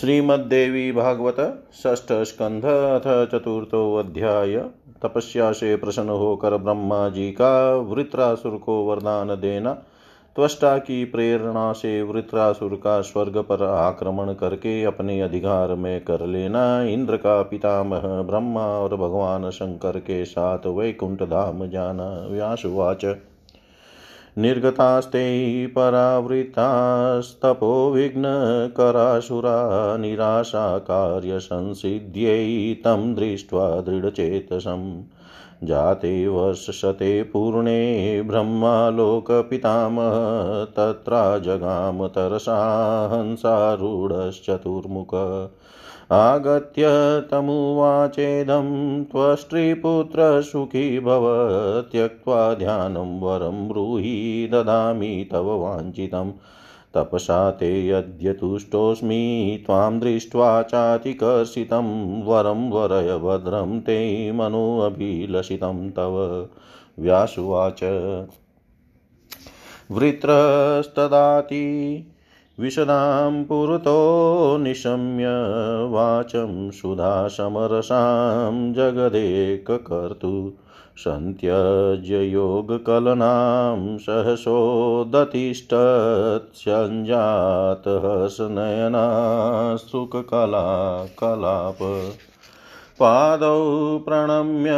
श्रीमद्देवी भागवत षष्ठ स्कंध अथ चतुर्थोध्याय तपस्या से प्रसन्न होकर ब्रह्मा जी का वृत्रासुर को वरदान देना, त्वष्टा की प्रेरणा से वृत्रासुर का स्वर्ग पर आक्रमण करके अपने अधिकार में कर लेना। इंद्र का पितामह ब्रह्मा और भगवान शंकर के साथ वैकुंठ धाम जाना। व्यासुवाच। निर्गतास्ते परावृतास्तपो विघ्नकरासुरा निराशा कार्यसंसिद्ध्यै तं दृष्ट्वा दृढचेतसम् जाते वर्षशते पूर्णे ब्रह्मालोकपितामह तत्रा जगाम तरसा हंसारूढश्चतुर्मुख आगत्य तमुवाचेदं त्वष्ट्रीपुत्रसुखी भव, त्यक्त्वा ध्यानं वरं ब्रूहि ददामि तव वाञ्छितं। तपसा ते यद्य तुष्टोऽस्मि, त्वां दृष्ट्वा चातिकर्षितं, वरं वरय भद्रं ते मनोऽभिलषितं तव। व्यासुवाच, वृत्रस्तदाति विशदां पुरतो निशम्य वाचं सुधासमरसां जगदेककर्तु सन्त्यज्य योगकलनां सहसोदतिष्ठत्सञ्जातहसनयना सुखकला कलाप पादौ प्रणम्य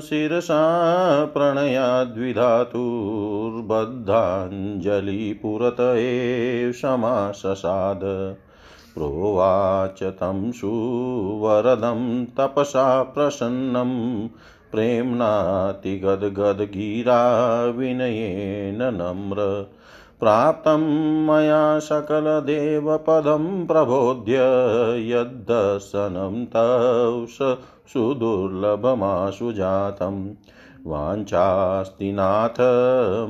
शिरसा प्रणयाद्विधातुर्बद्धाञ्जलिपुरत एव समाससाद प्रोवाच तं सुवरदं तपसा प्रसन्नं प्रेम्णातिगद्गद्गिरा विनयेन नम्र। प्राप्तं मया सकलदेवपदं प्रबोध्य यद्दर्शनं तव सुदुर्लभमाशु जातम् वाञ्छास्ति नाथ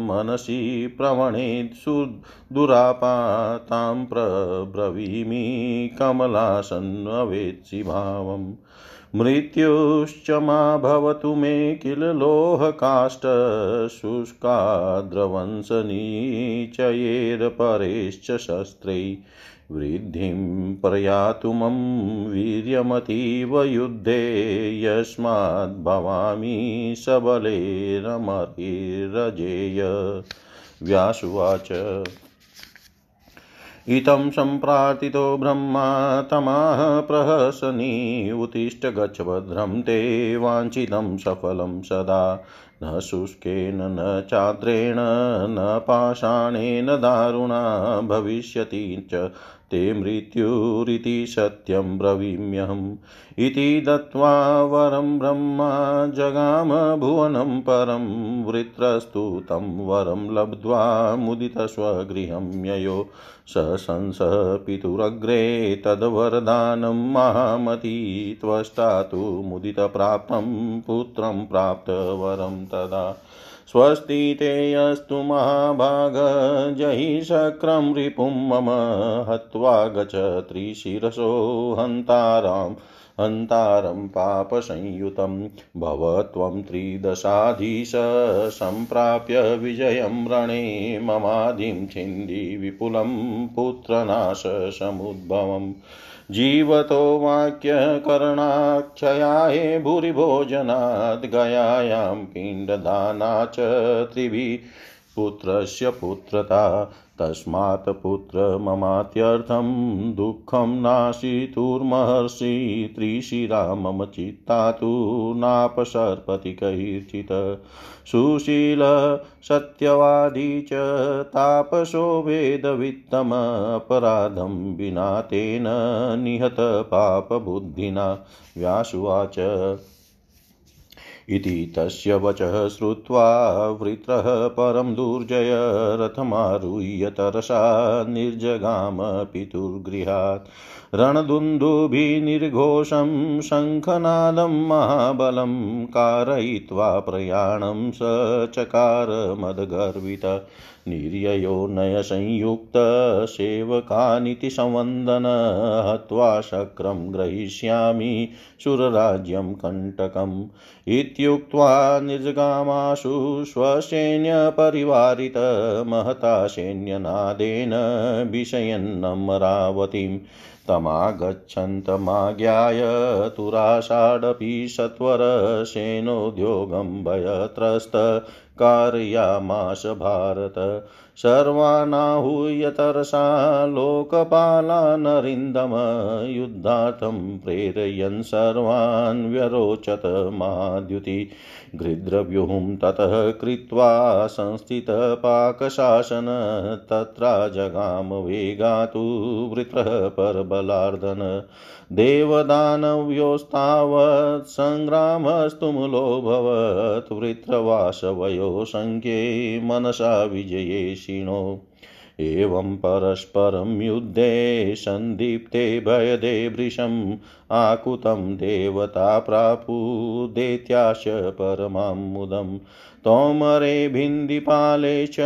मनसि प्रवणेत् सुदुरापातां प्रब्रवीमि कमलासन्नवेत्सि भावम्। मृत्युश्च मा भवतु मे किल लोहकाष्ठशुष्काद्रवंशनीचयेर्परेश्च शस्त्रै। वृद्धिं प्रयातु मम वीर्यमतीव युद्धे यस्माद्भवामि सबलेरमतिरजेय व्यासुवाच। इतं सम्प्रार्थितो ब्रह्मा तमाह प्रहसनी उत्तिष्ठ गच्छ भद्रं ते वाञ्छितं सफलं सदा। न शुष्केन, न चाद्रेण, न पाषाणेन दारुणा भविष्यति च। ते मृत्युरिति सत्यं ब्रवीम्यहम्। इति दत्त्वा वरं ब्रह्मा जगाम भुवनं परं वृत्रस्तु तं वरं लब्ध्वा मुदितस्वगृहं ययो। सशंस पितुरग्रे तद्वरदानं महामती त्वष्टा तु मुदितप्राप्तं पुत्रं प्राप्तवरं तदा स्वस्ति ते अस्तु महाभाग जहि शक्रं रिपुं मम हत्वा गच त्रिशिरसो हन्ताराम् हन्तारं पापसंयुतं भव त्वं त्रिदशाधीश सम्प्राप्य विजयं रणे ममादिं छिन्दि विपुलं पुत्रनाशसमुद्भवम् जीवतो वाक्यकरणाक्षयाये भूरिभोजनाद् गयायां पिण्डदाना च त्रिभिः। पुत्रस्य पुत्रता तस्मात् पुत्रममात्यर्थं दुःखं नाशितुर्महर्षि त्रिशिरा मम चित्ता तु नापसर्पति कैर्चित् सुशील, सत्यवादी च, तापसो वेदवित्तमपराधं विना तेन निहत पापबुद्धिना। व्यासुवाच इति तस्य वचः श्रुत्वा वृत्रः परं दुर्जय रथमारुह्य तरसा निर्जगाम पितुर्गृहात्। रणदुन्दुभिनिर्घोषं शङ्खनादं महाबलं कारयित्वा प्रयाणं स चकार मदगर्वित निर्ययो नयसंयुक्तसेवकानिति संवन्दन, हत्वा शक्रं ग्रहीष्यामि सुरराज्यं कण्टकम्। इत्युक्त्वा निर्जगामाशु स्वसैन्यपरिवारित महता सैन्यनादेन विषयन्नमरावतीम् तमागच्छन्तमाज्ञाय तुराषाडपि सत्वरसेनोद्योगं भयत्रस्त। कारयामाश भारत। सर्वानाहूय तरसा लोकपालानरिन्दम युद्धार्थं प्रेरयन् सर्वान् व्यरोचत माद्युति। गृद्रव्यूहं ततः कृत्वा संस्थितपाकशासन तत्रा जगाम वेगातु वृत्रः परबलार्दन। देवदानव्योस्तावत् सङ्ग्रामस्तुमुलोऽभवत् वृत्रवासवयो सङ्ख्ये मनसा विजयेशिणो एवं परस्परं युद्धे सन्दीप्ते भयदे वृषम् आकुतं देवता प्रापुदेत्याश परमां मुदम्। तोमरे भिन्दिपाले च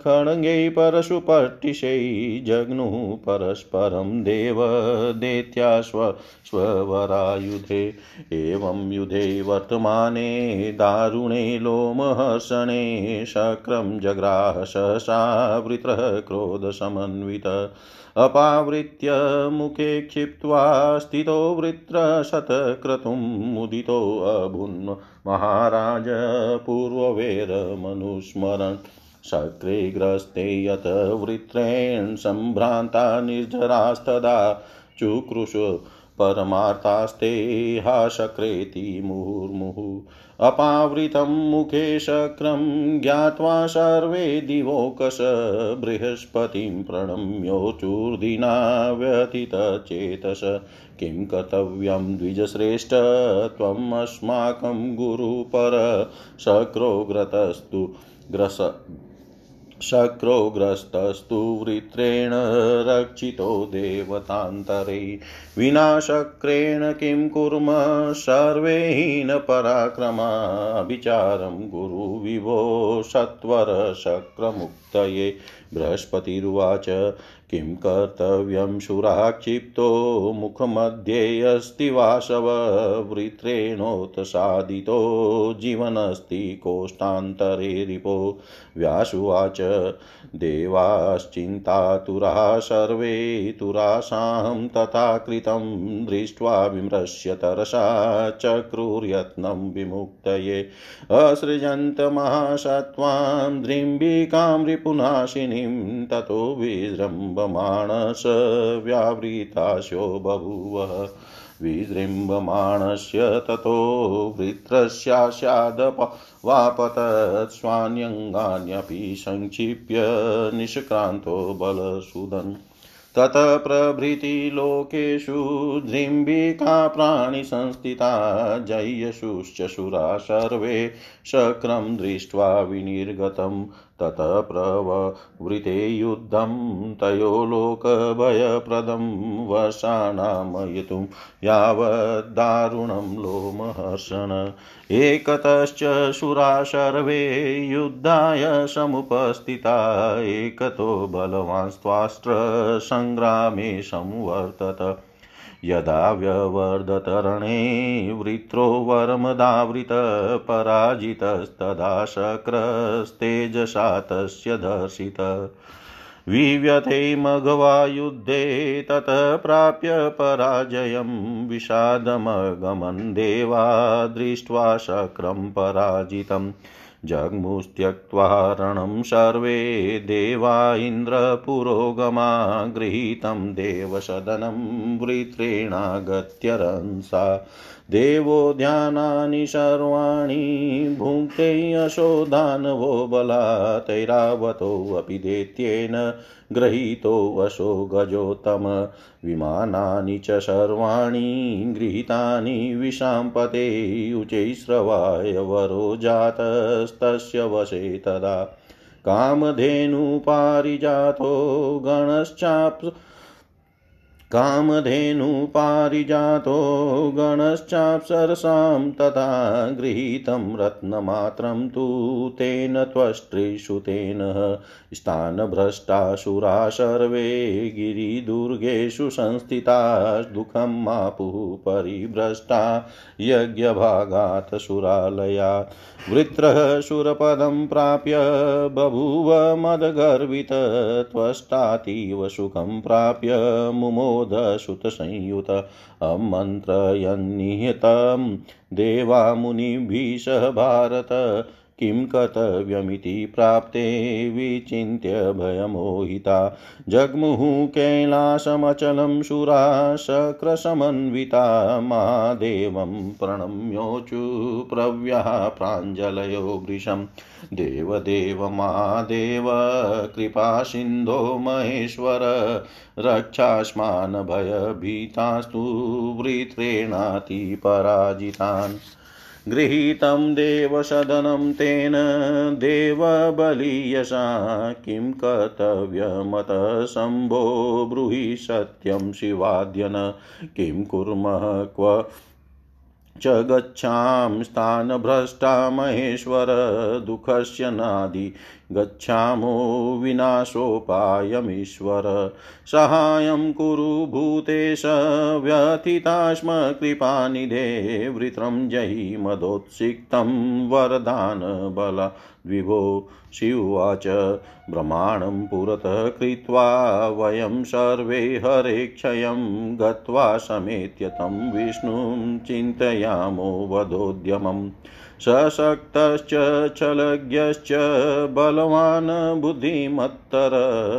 खड्गे परशुपट्टिशै जग्नुः परस्परं देवदेत्याश्व स्वरायुधे एवं युधे वर्तमाने दारुणे लोमहर्षणे शक्रं जग्राह सहसा वृत्रः क्रोधसमन्वित। अपावृत्य मुखे क्षिप्त्वा स्थितो वृत्रशतक्रतुं मुदितोऽभुन् महाराज पूर्ववेरमनुस्मरन् शक्रे ग्रस्ते यत वृत्रेण सम्भ्रान्ता निर्झरास्तदा चुक्रुश परमार्थास्ते हा शक्रेति मुहुर्मुहुः। अपावृतं मुखे शक्रं ज्ञात्वा सर्वे दिवोकश बृहस्पतिं प्रणम्योचूर्दिना व्यथितचेतस किं कर्तव्यं द्विजश्रेष्ठ त्वमस्माकं गुरुपर शक्रोग्रतस्तु ग्रस शक्रोग्रस्तस्तु वृत्रेण रक्षितो देवतान्तरे। विना शक्रेण किं कुर्म? सर्वे हीनपराक्रमा विचारं गुरुविभो सत्वरशक्रमुक्तये। बृहस्पतिरुवाच किं कर्तव्यं शुराक्षिप्तो मुखमध्ये अस्ति वासव, वृत्रेणोत्सादितो जीवनस्ति कोष्ठान्तरे रिपो। व्यासुवाच, देवाश्चिन्तातुराः सर्वे तुरासां तथा कृतं दृष्ट्वा विमृश्य तरसा चक्रुर्यत्नं विमुक्तये। महासत्त्वां, द्रिम्बिकां, रिपुनाशिनीं, ततो विजृम्भमाणस व्यावृताशो बभूव। विजृम्भमाणस्य ततो वृत्रस्यास्यादप वापतत् स्वान्यङ्गान्यपि संक्षिप्य निष्क्रान्तो बलसुदन् ततः प्रभृति लोकेषु जृम्बिका प्राणिसंस्थिता जय्यशुश्च शुरा सर्वे शक्रं दृष्ट्वा विनिर्गतं ततः प्रववृते युद्धं तयो लोकभयप्रदं वर्षाणामयितुं यावद्दारुणं लोमहर्षण। एकतश्च शुरा सर्वे युद्धाय समुपस्थिता, एकतो बलवान्स्त्वास्त्रसङ्ग्रामे संवर्तत यदा व्यवर्धतरणे वृत्रो वरमदावृतपराजितस्तदा शक्रस्तेजसा तस्य दर्शित। विव्यथे मघवायुद्धे ततः प्राप्य पराजयं विषादमगमन् देवा दृष्ट्वा शक्रं पराजितम्। जग्मुस्त्यक्त्वा रणं सर्वे देवा इन्द्रपुरोगमा गृहीतं देवसदनं वृत्रेणागत्य रंसा देवो ध्यानानि सर्वाणि, भुङ्क्ते यशो दानवो बलातैरावतोऽपि दैत्येन गृहीतो वशो गजोत्तम। विमानानि च सर्वाणि, गृहीतानि विशाम्पते उचैस्रवाय वरो जातस्तस्य वशे तदा। कामधेनुपारिजातो गणश्चाप् कामधेनुपारिजातो गणश्चाप्सरसां तथा गृहीतं रत्नमात्रं तु तेन त्वष्ट्रिषु तेन स्थानभ्रष्टासुरा सर्वे गिरिदुर्गेषु संस्थिता दुःखं मापुः परिभ्रष्टा यज्ञभागात् सुरालया वृत्रः सुरपदं प्राप्य बभूव मदगर्वित त्वष्टातीव सुखं प्राप्य मुमोदसुतसंयुत निहत देवा मुनिभिः भारत। किं कर्तव्यमिति प्राप्ते विचिन्त्य भयमोहिता। जग्मुः कैलासमचलं सुरा शक्रसमन्विता महादेवं प्रणम्योचु प्रव्यः प्राञ्जलयो वृषम्। देवदेव महादेव कृपासिन्धो महेश्वर। रक्षास्मान् भयभीतास्तु वृत्रेणातिपराजितान्। गृहीतं देवसदनं तेन देवबलीयसा किं कर्तव्यमतः शम्भो ब्रूहि सत्यं शिवाद्यन किं कुर्मः क्व च गच्छां स्थानभ्रष्टा महेश्वर दुःखस्य नादि गच्छामो विनाशोपायमीश्वर। सहायं कुरु भूतेश व्यथिता स्म कृपानिधे वृत्रं जयि मदोत्सिक्तं वरदानबल। विभो शिवाच ब्रह्माणं पुरतः कृत्वा वयं सर्वे हरेक्षयं गत्वा समेत्य तं विष्णुं चिन्तयामो वधोद्यमम् सशक्तश्च छलज्ञश्च बलवान् बुद्धिमत्तर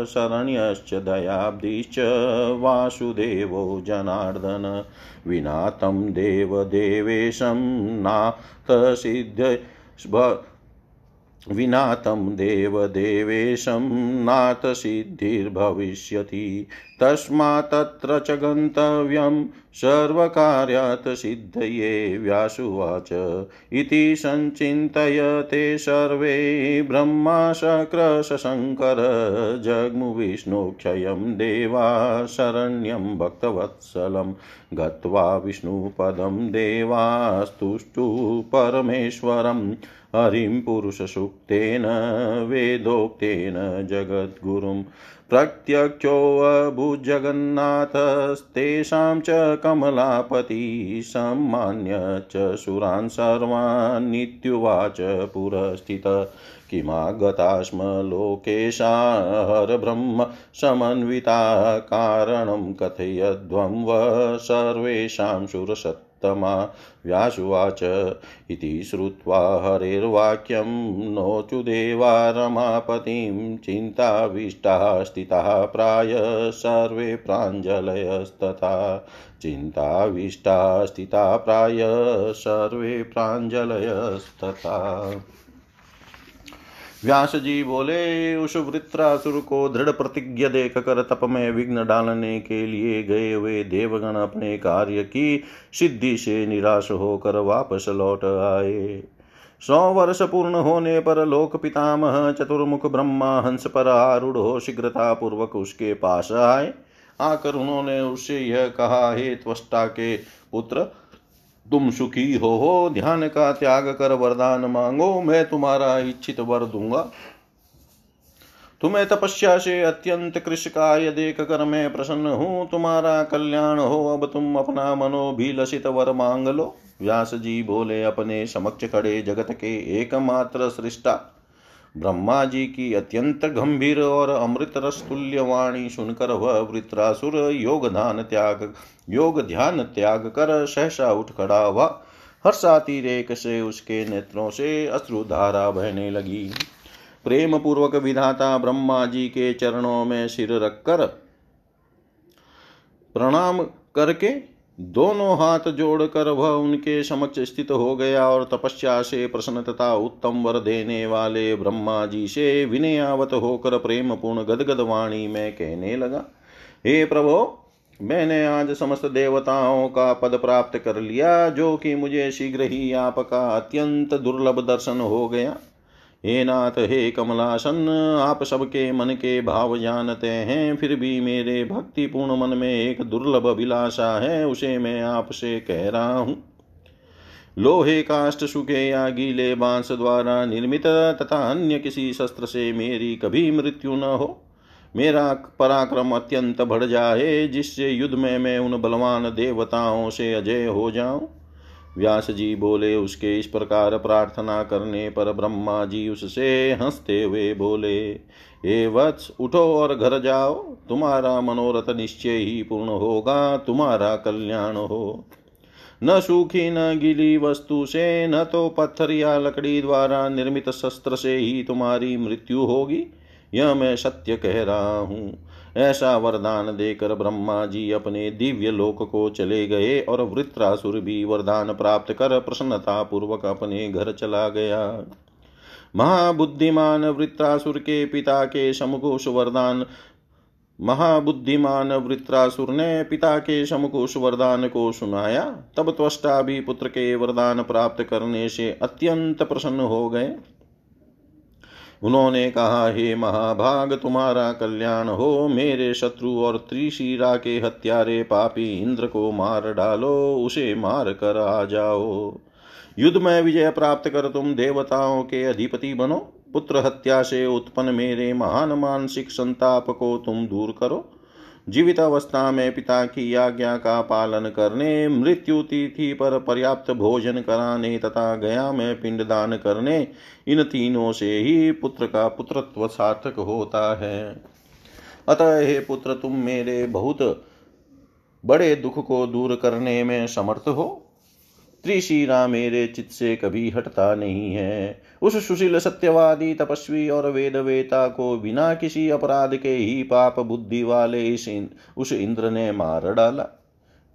शरण्यश्च दयाब्धिश्च वासुदेवो जनार्दन। विना तं देवदेवेशं नाथ विना तं देवदेवेशं नाथसिद्धिर्भविष्यति। तस्मात् तत्र च गन्तव्यं सर्वकार्यात् सिद्धये व्यासुवाच इति सञ्चिन्तयते सर्वे ब्रह्मा शक्रशङ्कर जग्मुविष्णुक्षयं देवा शरण्यं भक्तवत्सलं गत्वा विष्णुपदं देवास्तुष्टु परमेश्वरम् हरिं पुरुषसूक्तेन वेदोक्तेन जगद्गुरुं। प्रत्यक्षोऽभुजगन्नाथस्तेषां च कमलापति, सम्मान्य च सुरान् सर्वान् नित्युवाच पुरस्थित। किमागता स्म लोकेशा हरब्रह्म समन्विता, कारणं कथयध्वं व सर्वेषां सुरसत्। उत्तमा व्यासुवाच इति श्रुत्वा हरेर्वाक्यं नोचुदेवा रमापतिं चिन्ताविष्टाः स्थिताः प्राय सर्वे प्राञ्जलयस्तथा चिन्ताविष्टाः स्थिता प्राय सर्वे प्राञ्जलयस्तथा व्यास जी बोले, उस वृत्रासुर को दृढ़ प्रतिज्ञ देख कर तप में विघ्न डालने के लिए गए हुए देवगण अपने कार्य की सिद्धि से निराश होकर वापस लौट आए। सौ वर्ष पूर्ण होने पर लोक पितामह चतुर्मुख ब्रह्मा हंस पर आरूढ़ हो शीघ्रता पूर्वक उसके पास आए। आकर उन्होंने उससे यह कहा, हे त्वष्टा के पुत्र तुम सुखी हो हो, ध्यान का त्याग कर वरदान मांगो, मैं तुम्हारा इच्छित वर दूँगा। तुम्हें तपस्या से अत्यंत कृष काय देख कर मैं प्रसन्न हूँ, तुम्हारा कल्याण हो, अब तुम अपना मनोभिलषित वर मांग लो। व्यास जी बोले, अपने समक्ष खड़े जगत के एकमात्र सृष्टा। ब्रह्मा जी की अत्यंत गंभीर और अमृत रस तुल्य वाणी सुनकर वह वृत्रासुर योग ध्यान त्याग, योग ध्यान त्याग कर सहसा उठ खड़ा हुआ। हर्षातिरेक से उसके नेत्रों से अश्रुधारा बहने लगी। प्रेम पूर्वक विधाता ब्रह्मा जी के चरणों में सिर रखकर प्रणाम करके दोनों हाथ जोड़कर वह उनके समक्ष स्थित हो गया और तपस्या से प्रसन्न तथा उत्तम वर देने वाले ब्रह्मा जी से विनयावत होकर प्रेम पूर्ण गदगद वाणी में कहने लगा, हे प्रभो, मैंने आज समस्त देवताओं का पद प्राप्त कर लिया, जो कि मुझे शीघ्र ही आपका अत्यंत दुर्लभ दर्शन हो गया। हे नाथ, हे कमलासन, आप सबके मन के भाव जानते हैं, फिर भी मेरे भक्तिपूर्ण मन में एक दुर्लभ अभिलाषा है, उसे मैं आपसे कह रहा हूँ। लोहे काष्ट सुखे या गीले बाँस द्वारा निर्मित, तथा अन्य किसी शस्त्र से मेरी कभी मृत्यु न हो। मेरा पराक्रम अत्यंत बढ़ जाए, जिससे युद्ध में मैं उन बलवान देवताओं से अजय हो जाऊँ। व्यास जी बोले, उसके इस प्रकार प्रार्थना करने पर ब्रह्मा जी उससे हँसते हुए बोले, हे वत्स, उठो और घर जाओ, तुम्हारा मनोरथ निश्चय ही पूर्ण होगा, तुम्हारा कल्याण हो। न सूखी, न गीली वस्तु से, न तो पत्थर या लकड़ी द्वारा निर्मित शस्त्र से ही तुम्हारी मृत्यु होगी, यह मैं सत्य कह रहा हूँ। ऐसा वरदान देकर ब्रह्मा जी अपने दिव्य लोक को चले गए और वृत्रासुर भी वरदान प्राप्त कर प्रसन्नता पूर्वक अपने घर चला गया। महाबुद्धिमान वृत्रासुर के पिता के समुख वरदान, महाबुद्धिमान वृत्रासुर ने पिता के समुख वरदान को सुनाया। तब त्वष्टा भी पुत्र के वरदान प्राप्त करने से अत्यंत प्रसन्न हो गए। उन्होंने कहा, हे महाभाग, तुम्हारा कल्याण हो, मेरे शत्रु और त्रिशिरा के हत्यारे पापी इंद्र को मार डालो, उसे मार कर आ जाओ। युद्ध में विजय प्राप्त कर तुम देवताओं के अधिपति बनो। पुत्र हत्या से उत्पन्न मेरे महान मानसिक संताप को तुम दूर करो। जीवित अवस्था में पिता की आज्ञा का पालन करने, मृत्यु तिथि पर पर्याप्त भोजन कराने तथा गया में पिंडदान करने, इन तीनों से ही पुत्र का पुत्रत्व सार्थक होता है। अतः हे पुत्र, तुम मेरे बहुत बड़े दुख को दूर करने में समर्थ हो। त्रिशीरा मेरे चित्त से कभी हटता नहीं है। उस सुशील सत्यवादी तपस्वी और वेदवेता को बिना किसी अपराध के ही पाप बुद्धि वाले इस उस इंद्र ने मार डाला।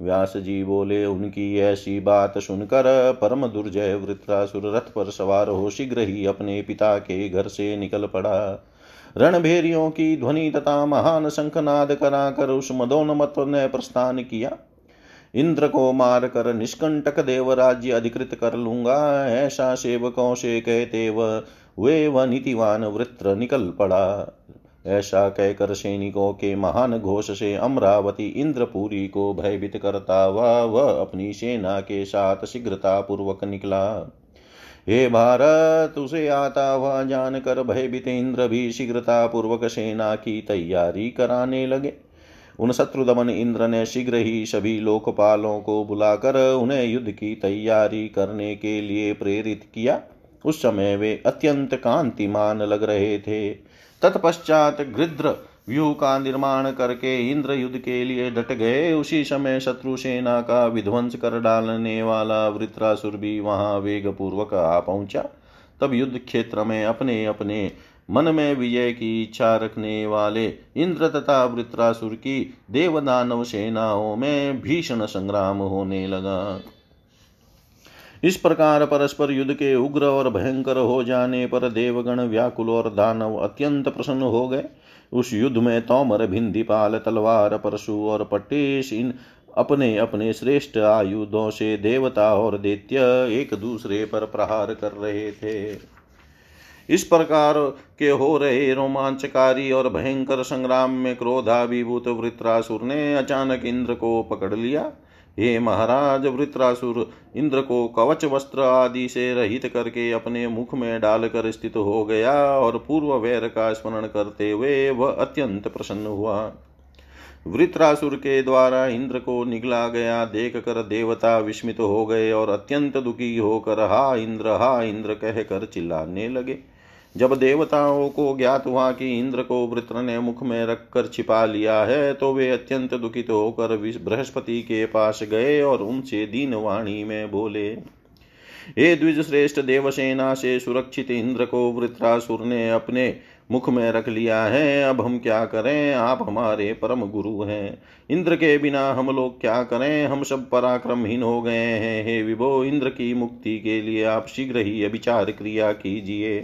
व्यास जी बोले, उनकी ऐसी बात सुनकर परम दुर्जय वृत्रासुर रथ पर सवार हो शीघ्र ही अपने पिता के घर से निकल पड़ा। रणभेरियों की ध्वनि तथा महान शंखनाद कराकर उस मदोन्मत ने प्रस्थान किया। इंद्र को मार कर निष्कंटक देवराज्य अधिकृत कर लूँगा, ऐसा सेवकों से कहते वह वे व नीतिवान वृत्र निकल पड़ा। ऐसा कहकर सैनिकों के महान घोष से अमरावती इंद्रपुरी को भयभीत करता हुआ वह अपनी सेना के साथ शीघ्रता पूर्वक निकला। हे भारत, उसे आता हुआ जानकर भयभीत इंद्र भी शीघ्रता पूर्वक सेना की तैयारी कराने लगे। उन शत्रुदमन इंद्र ने शीघ्र ही सभी लोकपालों को बुलाकर उन्हें युद्ध की तैयारी करने के लिए प्रेरित किया। उस समय वे अत्यंत कांतिमान लग रहे थे। तत्पश्चात गृद्र व्यूह का निर्माण करके इंद्र युद्ध के लिए डट गए। उसी समय शत्रु सेना का विध्वंस कर डालने वाला वृत्रासुर भी वहाँ वेग पूर्वक आ पहुँचा। तब युद्ध क्षेत्र में अपने अपने मन में विजय की इच्छा रखने वाले इंद्र तथा वृत्रासुर की देवदानव सेनाओं में भीषण संग्राम होने लगा। इस प्रकार परस्पर युद्ध के उग्र और भयंकर हो जाने पर देवगण, व्याकुल और दानव अत्यंत प्रसन्न हो गए। उस युद्ध में तोमर, भिंदीपाल, तलवार परशु और पटेश इन अपने अपने श्रेष्ठ आयुधों से देवता और दैत्य एक दूसरे पर प्रहार कर रहे थे। इस प्रकार के हो रहे रोमांचकारी और भयंकर संग्राम में क्रोधाभिभूत वृत्रासुर ने अचानक इंद्र को पकड़ लिया। हे महाराज, वृत्रासुर, इंद्र को कवच, वस्त्र आदि से रहित करके अपने मुख में डालकर स्थित हो गया और पूर्व वैर का स्मरण करते हुए वह अत्यंत प्रसन्न हुआ। वृत्रासुर के द्वारा इंद्र को निगला गया देख कर देवता विस्मित हो गए और अत्यंत दुखी होकर, हा इंद्र हा इंद्र कह कर चिल्लाने लगे। जब देवताओं को ज्ञात हुआ कि इंद्र को वृत्र ने मुख में रखकर छिपा लिया है तो वे अत्यंत दुखित होकर बृहस्पति के पास गए और उनसे दीन वाणी में बोले, हे द्विज श्रेष्ठ देवसेना से सुरक्षित इंद्र को वृत्रासुर ने अपने मुख में रख लिया है, अब हम क्या करें? आप हमारे परम गुरु हैं। इंद्र के बिना हम लोग क्या करें? हम सब पराक्रमहीन हो गए हैं। हे विभो, इंद्र की मुक्ति के लिए आप शीघ्र ही अभिचार क्रिया कीजिए।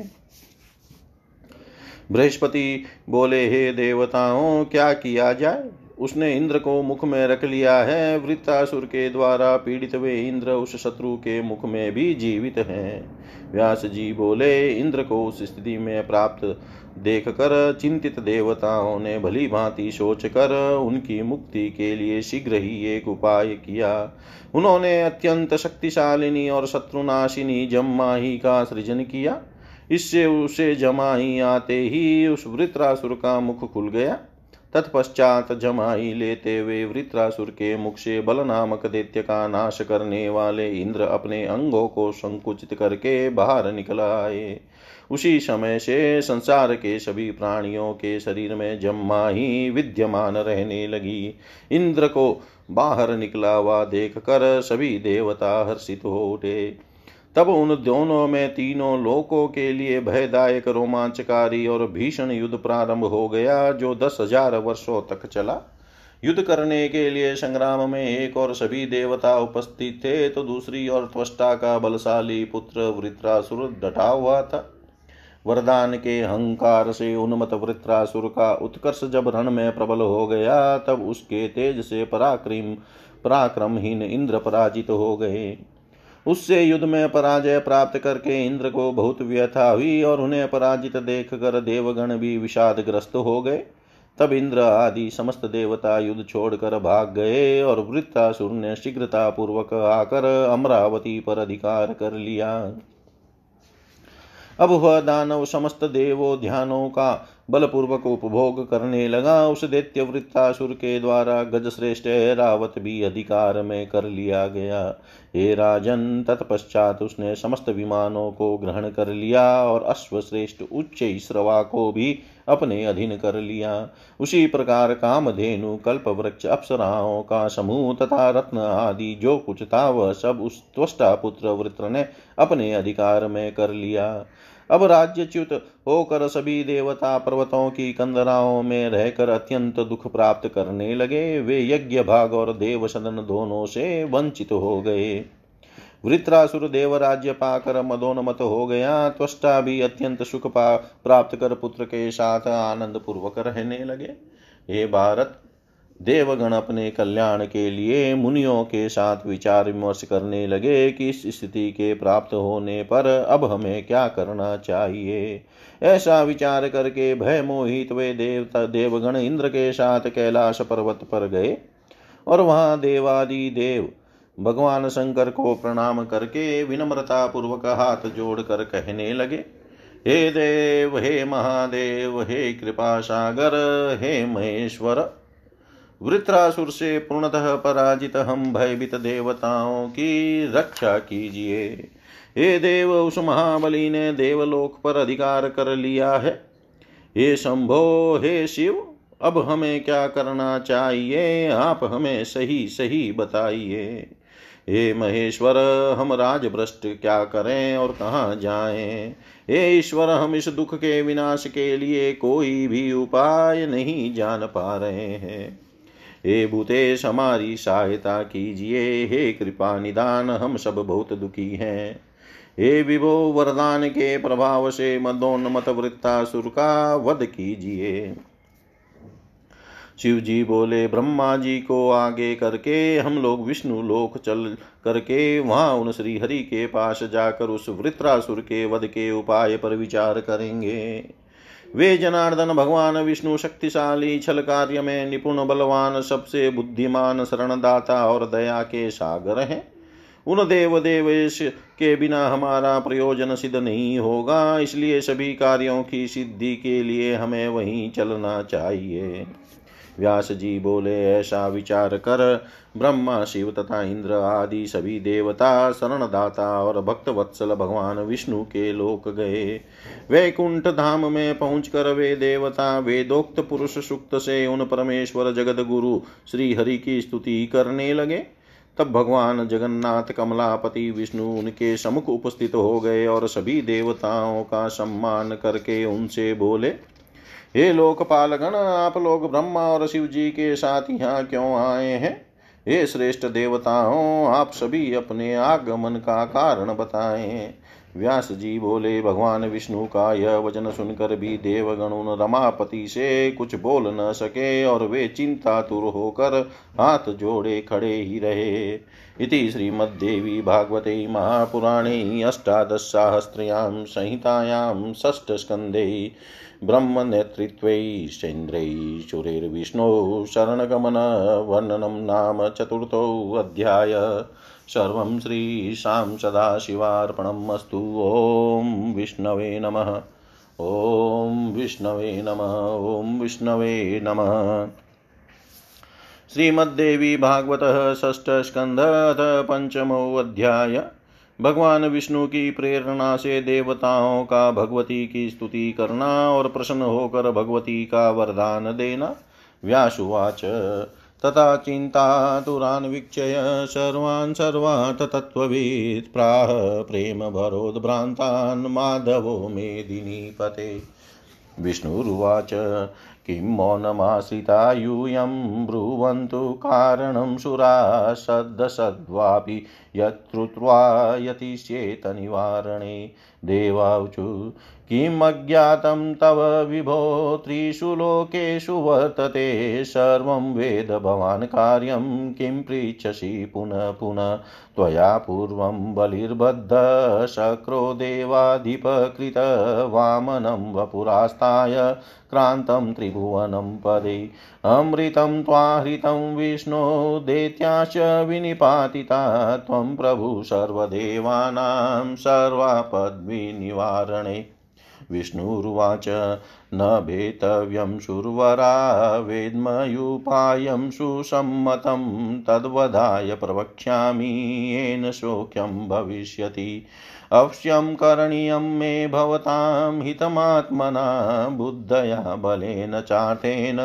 बृहस्पति बोले, हे देवताओं, क्या किया जाए? उसने इंद्र को मुख में रख लिया है। वृत्तासुर के द्वारा पीड़ित वे इंद्र उस शत्रु के मुख में भी जीवित हैं। व्यास जी बोले, इंद्र को उस स्थिति में प्राप्त देख कर चिंतित देवताओं ने भली भांति सोच कर उनकी मुक्ति के लिए शीघ्र ही एक उपाय किया। उन्होंने अत्यंत शक्तिशालिनी और शत्रुनाशिनी जम्माही का सृजन किया। इससे उसे जमाई आते ही उस वृत्रासुर का मुख खुल गया। तत्पश्चात जमाई लेते हुए वृत्रासुर के मुख से बल नामक दैत्य का नाश करने वाले इंद्र अपने अंगों को संकुचित करके बाहर निकल आए। उसी समय से संसार के सभी प्राणियों के शरीर में जम्मा ही विद्यमान रहने लगी। इंद्र को बाहर निकला हुआ देख कर सभी देवता हर्षित हो उठे। तब उन दोनों में तीनों लोकों के लिए भयदायक रोमांचकारी और भीषण युद्ध प्रारंभ हो गया, जो दस हज़ार वर्षों तक चला। युद्ध करने के लिए संग्राम में एक और सभी देवता उपस्थित थे तो दूसरी ओर त्वष्टा का बलशाली पुत्र वृत्रासुर डटा हुआ था। वरदान के अहंकार से उन्मत वृत्रासुर का उत्कर्ष जब रण में प्रबल हो गया, तब उसके तेज से पराक्रम, पराक्रमहीन इंद्र पराजित हो गए। उससे युद्ध में पराजय प्राप्त करके इंद्र को बहुत व्यथा हुई और उन्हें पराजित देख कर देवगण भी विषादग्रस्त हो गए। तब इंद्र आदि समस्त देवता युद्ध छोड़कर भाग गए और वृत्तासुर ने शीघ्रता पूर्वक आकर अमरावती पर अधिकार कर लिया। अब वह दानव समस्त देवो ध्यानों का बलपूर्वक उपभोग करने लगा। उस दैत्य वृत्तासुर के द्वारा गज श्रेष्ठ रावत भी अधिकार में कर लिया गया। हे राजन, तत्पश्चात उसने समस्त विमानों को ग्रहण कर लिया और अश्वश्रेष्ठ उच्च श्रवा को भी अपने अधीन कर लिया। उसी प्रकार कामधेनु कल्प वृक्ष अप्सराओं का समूह तथा रत्न आदि, जो कुछ था, वह सब उस त्वष्टा पुत्र वृत्र ने अपने अधिकार में कर लिया। अब राज्यच्युत होकर सभी देवता पर्वतों की कंदराओं में रहकर अत्यंत दुख प्राप्त करने लगे। वे यज्ञ भाग और देव सदन दोनों से वंचित हो गए। वृत्रासुर देवराज्य पाकर मदोन्मत हो गया। त्वष्टा भी अत्यंत सुख प्राप्त कर पुत्र के साथ आनंद पूर्वक रहने लगे। हे भारत देवगण अपने कल्याण के लिए मुनियों के साथ विचार विमर्श करने लगे कि इस स्थिति के प्राप्त होने पर अब हमें क्या करना चाहिए। ऐसा विचार करके भय मोहित वे देवता, देवगण इंद्र के साथ कैलाश पर्वत पर गए और वहाँ देवादि देव भगवान शंकर को प्रणाम करके विनम्रता पूर्वक हाथ जोड़ कर कहने लगे, हे देव, हे महादेव, हे कृपा सागर हे महेश्वर वृत्रासुर से पूर्णतः पराजित हम भयभीत देवताओं की रक्षा कीजिए। हे देव, उस महाबली ने देवलोक पर अधिकार कर लिया है। हे शंभो, हे शिव, अब हमें क्या करना चाहिए? आप हमें सही सही बताइए। हे महेश्वर, हम राजभ्रष्ट क्या करें और कहाँ जाएँ? हे ईश्वर, हम इस दुख के विनाश के लिए कोई भी उपाय नहीं जान पा रहे हैं। हे भूतेश, हमारी सहायता कीजिए। हे कृपा निदान, हम सब बहुत दुखी हैं। हे विभो, वरदान के प्रभाव से मदोन्मत वृत्तासुर का वध कीजिए। शिव जी बोले, ब्रह्मा जी को आगे करके, हम लोग विष्णु लोक चल करके, वहाँ उन श्री हरि के पास जाकर उस वृत्रासुर के वध के उपाय पर विचार करेंगे। वे जनार्दन, भगवान विष्णु शक्तिशाली, छल कार्य में निपुण, बलवान, सबसे बुद्धिमान, शरणदाता और दया के सागर हैं। उन देव देवेश के बिना हमारा प्रयोजन सिद्ध नहीं होगा, इसलिए सभी कार्यों की सिद्धि के लिए हमें वहीं चलना चाहिए। व्यास जी बोले, ऐसा विचार कर। ब्रह्मा, शिव तथा इंद्र आदि सभी देवता, शरणदाता और भक्त वत्सल भगवान विष्णु के लोक गए। वैकुंठ धाम में पहुंचकर वे देवता, वेदोक्त पुरुष सुक्त से उन परमेश्वर जगत गुरु श्री हरि की स्तुति करने लगे। तब भगवान जगन्नाथ, कमलापति, विष्णु उनके समुख उपस्थित हो गए और सभी देवताओं का सम्मान करके उनसे बोले हे लोकपालगण, आप लोग ब्रह्मा और शिव जी के साथ यहाँ क्यों आए हैं? हे श्रेष्ठ देवताओं, आप सभी अपने आगमन का कारण बताएँ। व्यास जी बोले, भगवान विष्णु का यह वचन सुनकर भी देवगण उन रमापति से कुछ बोल न सके और वे चिंतातुर होकर हाथ जोड़े खड़े ही रहे। इति श्रीमद्देवी भागवते महापुराणे अष्टादशसाहस्र्यां संहितायां षष्ठस्कन्धे ब्रह्मनेतृत्वैश्चन्द्रैः शुरैर्विष्णौ शरणगमनवर्णनं नाम चतुर्थोऽध्याय सर्वं श्रीशां सदाशिवार्पणम् अस्तु। ॐ विष्णवे नमः। ॐ विष्णवे नमः। ॐ विष्णवे नमः। श्रीमद्देवी भागवतः षष्ठस्कन्धः पञ्चमोऽध्याय भगवान विष्णु की प्रेरणा से देवताओं का भगवती की स्तुति करना और प्रसन्न होकर भगवती का वरदान देना। व्यासुवाच, तथा चिंता चिन्तातुरान्वीक्षय सर्वान् सर्वात् तत्त्ववित् प्राह प्रेमभरोद्भ्रान्तान् माधवो मेदिनीपते। विष्णुरुवाच किं मौनमाश्रिता यूयं ब्रुवन्तु कारणं सुरा सद्दसद्वापि यत्रुत्वा यतिश्चेतनिवारणे देवाऊचु किम् अज्ञातं तव विभो त्रिषु लोकेषु वर्तते सर्वं वेद भवान् कार्यं किं पृच्छसि पुनः पुनः। त्वया पूर्वं बलिर्बद्ध शक्रो देवाधिपकृत वामनं वपुरास्ताय क्रान्तं त्रिभुवनं पदे। अमृतं त्वाहृतं विष्णो दैत्याश्च विनिपातिता। त्वं प्रभु सर्वदेवानां सर्वापद्विनिवारणे। विष्णुरुवाच। न भेतव्यं सुरवरा वेद्मयुपायं सुसम्मतं तद्वदाय प्रवक्ष्यामि येन शोक्यं भविष्यति। अवश्यं करणीयं मे भवतां हितमात्मना बुद्धया बलेन चार्थेन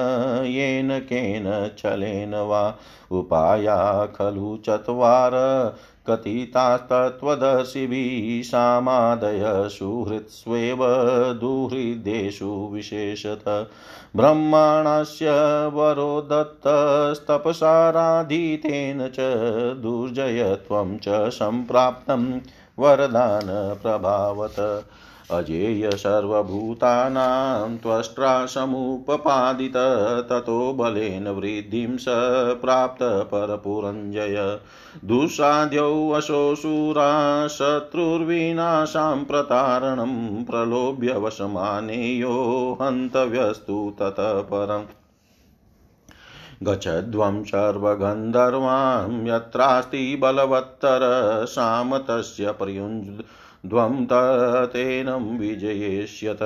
येन केन छलेन वा उपाया खलु चत्वार कथितास्तत्त्वदर्शिभिः सामादय सुहृत्स्वेव दुहृदेषु विशेषत ब्रह्माणस्य वरो दत्तस्तपसाराधितेन च दुर्जयत्वं च सम्प्राप्तं वरदानप्रभावत। अजेय सर्वभूतानां त्वष्ट्रा समुपपादित ततो बलेन वृद्धिं स प्राप्त परपुरञ्जय। दुःसाध्यौ वशोऽसुरा शत्रुर्विनाशां प्रतारणं प्रलोभ्य वशमानेयो हन्तव्यस्तु ततः परम्। गच्छध्वं सर्वगन्धर्वां, यत्रास्ति बलवत्तर, सामतस्य पर्युञ्ज द्वं तेनं विजयेष्यत।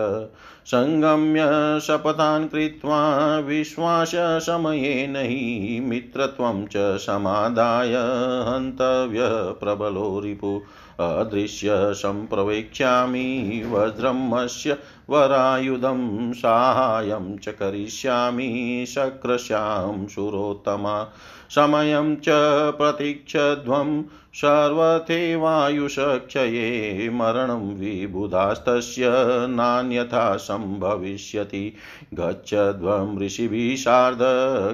सङ्गम्य शपथान् कृत्वा विश्वाससमयेन हि मित्रत्वं च समादाय हन्तव्यः प्रबलो रिपु। अदृश्य सम्प्रवेक्ष्यामि वज्रमस्य वरायुधं, साहाय्यं च करिष्यामि शक्रश्यां सुरोत्तमा। समयं च प्रतीक्षध्वं सर्वथैवायुषक्षये मरणं विबुधास्तस्य नान्यथा सम्भविष्यति। गच्छध्वं ऋषिभिः सार्ध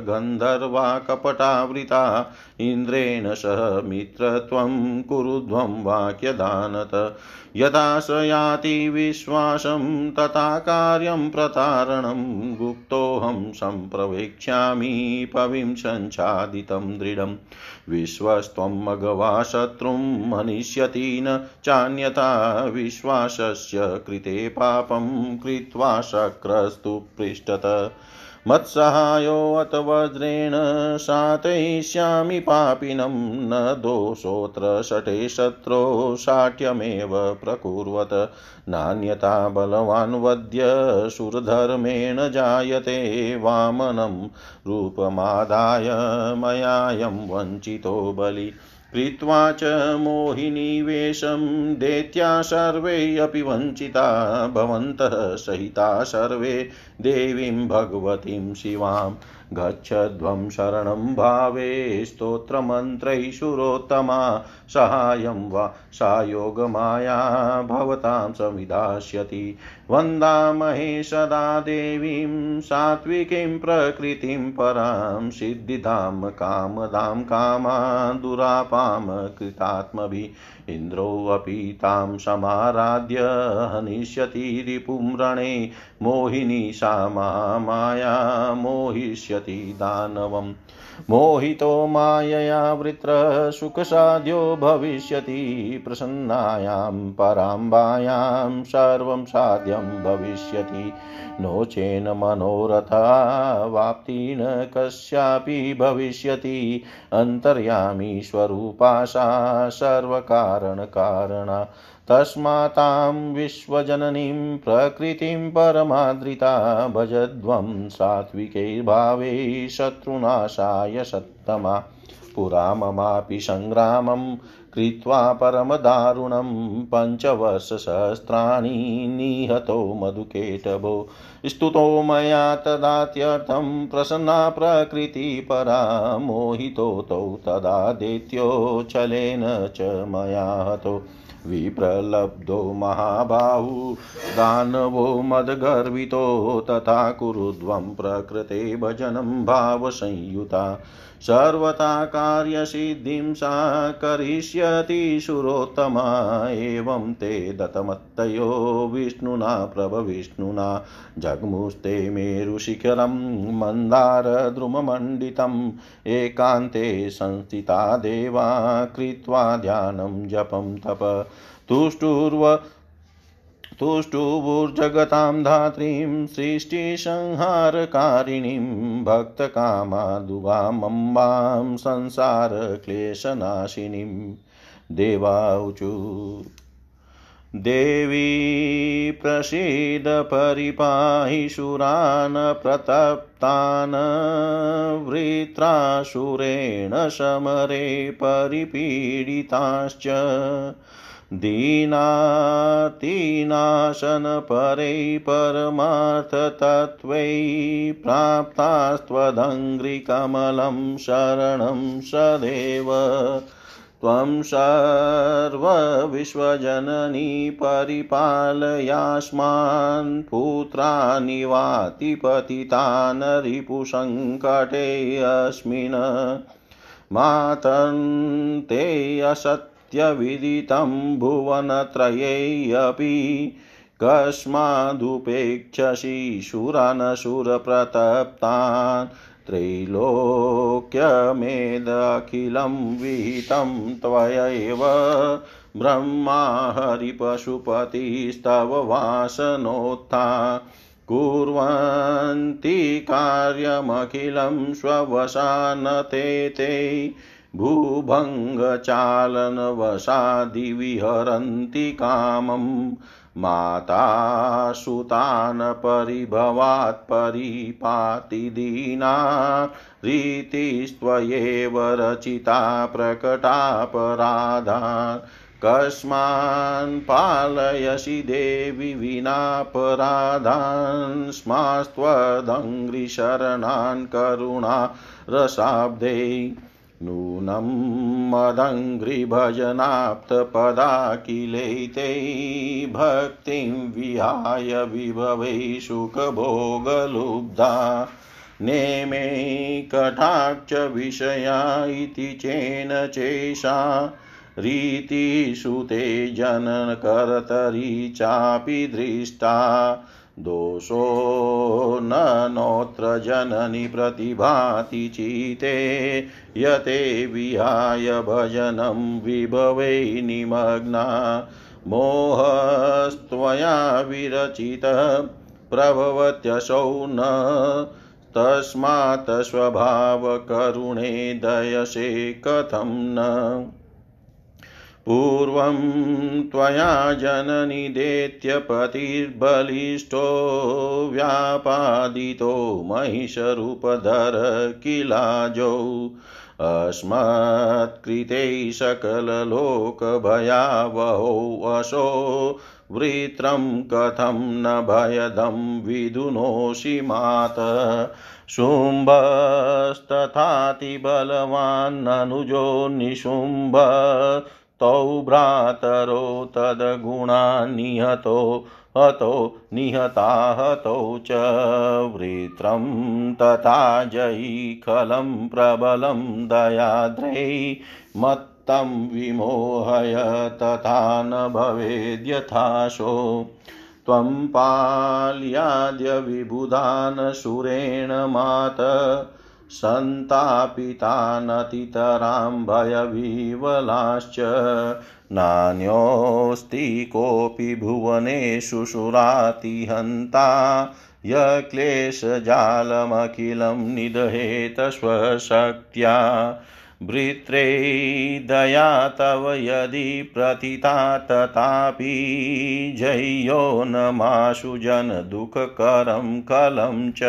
गन्धर्वा कपटावृता, इन्द्रेण सह मित्रत्वं कुरुध्वं वाक्यदानत। यथा स याति विश्वासं तथा कार्यं प्रतारणं गुप्तोऽहं सम्प्रवेक्ष्यामि पविं सञ्चादितं दृढम् विश्वस्त्वं मघवा शत्रुं मनिष्यति न चान्यथा विश्वासस्य कृते पापं कृत्वा शक्रस्तु पृष्ठत। मत्सहायोऽथ वज्रेण शातयिष्यामि पापिनं, न दोषोऽत्र शटे शत्रो शाठ्यमेव प्रकुर्वत। नान्यथा बलवान् वद्य सुरधर्मेण जायते वामनं, रूपमादाय मयायं वञ्चितो बलि। कृत्वा च मोहिनीवेशं देत्या सर्वे अपि वञ्चिता भवन्तः सहिता सर्वे देवीं भगवतीं शिवां गच्छध्वं शरणं भावे स्तोत्रमन्त्रैः सुरोत्तमा सहायं वा सायोगमाया भवतां समिधास्यति वन्दामहे सदा देवीं सात्विकीं प्रकृतिं परां सिद्धिदां कामदां कामा दुरापां कृतात्मभिः इन्द्रोऽपि तां समाराध्य हनिष्यति रिपुं मोहिनी सा माया मोहिष्यति दानवम्। मोहितो मायया वृत्रसुखसाध्यो भविष्यति प्रसन्नायां पराम्बायां सर्वं साध्यं भविष्यति नो चेन मनोरथा वाप्ति न कस्यापि भविष्यति अन्तर्यामी स्वरूपा सर्वकारणकारणा तस्मातां विश्वजननीं प्रकृतिं परमादृता भजध्वं सात्विकैर्भावे शत्रुनाशाय सत्तमा। पुरा ममापि सङ्ग्रामं कृत्वा परमदारुणं पञ्चवर्षसहस्राणि निहतो मधुकेटभो। स्तुतो मया तदात्यर्थं प्रसन्ना प्रकृतिपरा मोहितो तौ तदा दैत्योच्छलेन च मया हतो। विप्रलब्धो महाबाहु दानवो मदगर्वितो तथा कुरुध्वं प्रकृते भजनं भावसंयुता। सर्वथा कार्यसिद्धिं सा करिष्यति सुरोत्तमा एवं ते दत्तमत्तयो विष्णुना प्रभविष्णुना जग्मुस्ते मेरुशिखरं मन्दारद्रुममण्डितम् एकान्ते संस्थिता देवा, कृत्वा ध्यानं जपं तप। तुष्टुर्व तुष्टुवुर्जगतां धात्रीं सृष्टिसंहारकारिणीं भक्तकामादुवामम्बां संसारक्लेशनाशिनीं। देवाऊचु देवी प्रसीद परिपाहि सुरान् प्रतप्तान् वृत्रासुरेण समरे परिपीडिताश्च। दीनातिनाशनपरै परमार्थतत्त्वै प्राप्तास्त्वदङ्घ्रिकमलं शरणं सदेव। त्वं सर्वविश्वजननी परिपालयास्मान् पुत्रानि वातिपतितान् रिपुसङ्कटे अस्मिन्। मातन्ते असत् नित्यविदितं भुवनत्रयेऽपि कस्मादुपेक्षसि सुरानसुरप्रतप्तान् त्रैलोक्यमेदखिलं विहितं त्वयैव ब्रह्मा हरिपशुपतिस्तव वासनोत्था कुर्वन्ति कार्यमखिलं स्ववशानते ते भूभङ्गचालनवशादिविहरन्ति कामं। माता सुतान् परिभवात् परिपाति दीना रीतिस्त्वयेव रचिता प्रकटापराधान्। कस्मान् पालयसि देवि विनापराधान्। स्मास्त्वदङ्घ्रिशरणान् करुणा रसाब्धे नूनं मदङ्घ्रिभजनाप्तपदाखिलैते भक्तिं विहाय विभवै सुखभोगलुब्धा नेमे कटाक्षविषया इति चेन चेषा रीतिसुते जनकर्तरी चापि दृष्टा दोषो न नोऽत्र जननि प्रतिभाति चिते यते विहाय भजनं विभवै निमग्ना। मोहस्त्वया विरचितः प्रभवत्यसौ न तस्मात् स्वभावकरुणे दयसे कथं न। पूर्वं त्वया जननि दैत्यपतिर्बलिष्ठो व्यापादितो महिषरूपधर किलाजौ अस्मत्कृते सकललोकभयावहो वशो वृत्रं कथं न भयदं विदुनोषि मात। शुम्भस्तथातिबलवान्ननुजो निशुम्भ तौ भ्रातरो तद्गुणान्निहतो, हतो निहताहतौ च वृत्रं तथा जयी खलं प्रबलं दयाद्रै, मत्तं विमोहय तथा न भवेद्यथाशो त्वं पाल्याद्य विबुधान् सुरेण मात सन्तापितानतितरां भयविवलाश्च नान्योऽस्ति कोऽपि भुवनेषु सुरातिहन्ता यक्लेशजालमखिलं निदहेत स्वशक्त्या भृत्रे दया तव यदि प्रथिता तथापि जय्यो न माशु जनदुःखकरं कलं च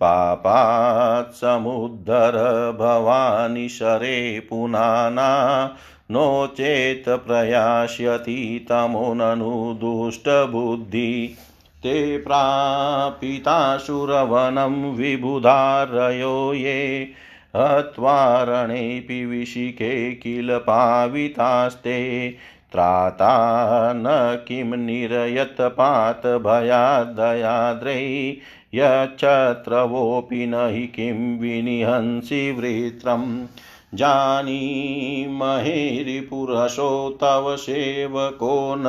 पापात् समुद्धर भवानि शरे पुनाना नो चेत् प्रयास्यति तमो ननु दुष्टबुद्धि। ते प्रापितासुरवनं विबुधारयो ये, हत्वारणेऽपि विशिखे किल पावितास्ते। त्राता न किं निरयत्पातभयादयाद्रै यच्छत्रवोऽपि न हि किं विनिहंसि वृत्रम् जानीमहे रिपुरसो तव सेवको न,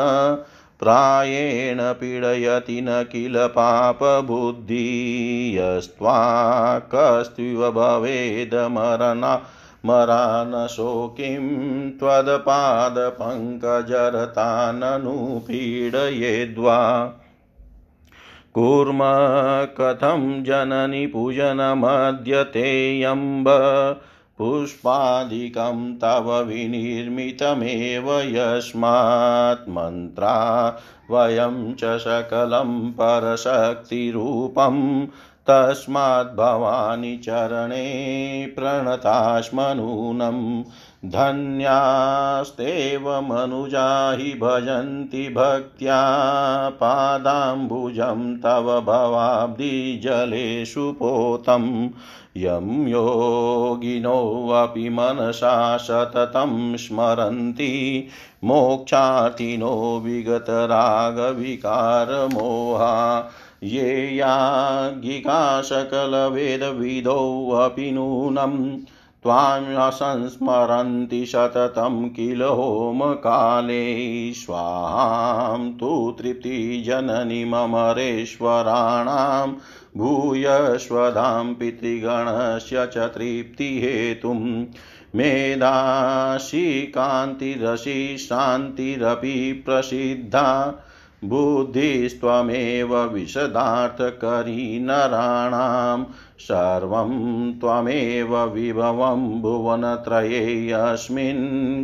प्रायेण पीडयति न किल पापबुद्धि यस्त्वा कस्त्विव भवेदमरणा मरानशो किं त्वदपादपङ्कजरताननुपीडयेद्वा कूर्म कथं जननि पूजनमद्यतेऽम्ब पुष्पादिकं तव विनिर्मितमेव यस्मात् मन्त्रा वयं च सकलं परशक्तिरूपं तस्माद् भवानि चरणे प्रणताश्मनूनम् धन्यास्तेव मनुजा हि भजन्ति भक्त्या पादाम्बुजं तव भवाब्धिजलेषु पोतम् यं योगिनोऽपि मनसा सततं स्मरन्ति। मोक्षार्थिनो विगतरागविकारमोहा। ये याज्ञिका सकलवेदविदोऽपि नूनम् त्वां सततं किल होमकाले। स्वाहां तु तृप्तिजननि ममरेश्वराणां भूयश्वदां पितृगणस्य च तृप्तिहेतुं। मेधाशी कान्तिरसि शान्तिरपि प्रसिद्धा। बुद्धिस्त्वमेव विशदार्थकरी नराणां सर्वं त्वमेव विभवं भुवनत्रयेऽस्मिन्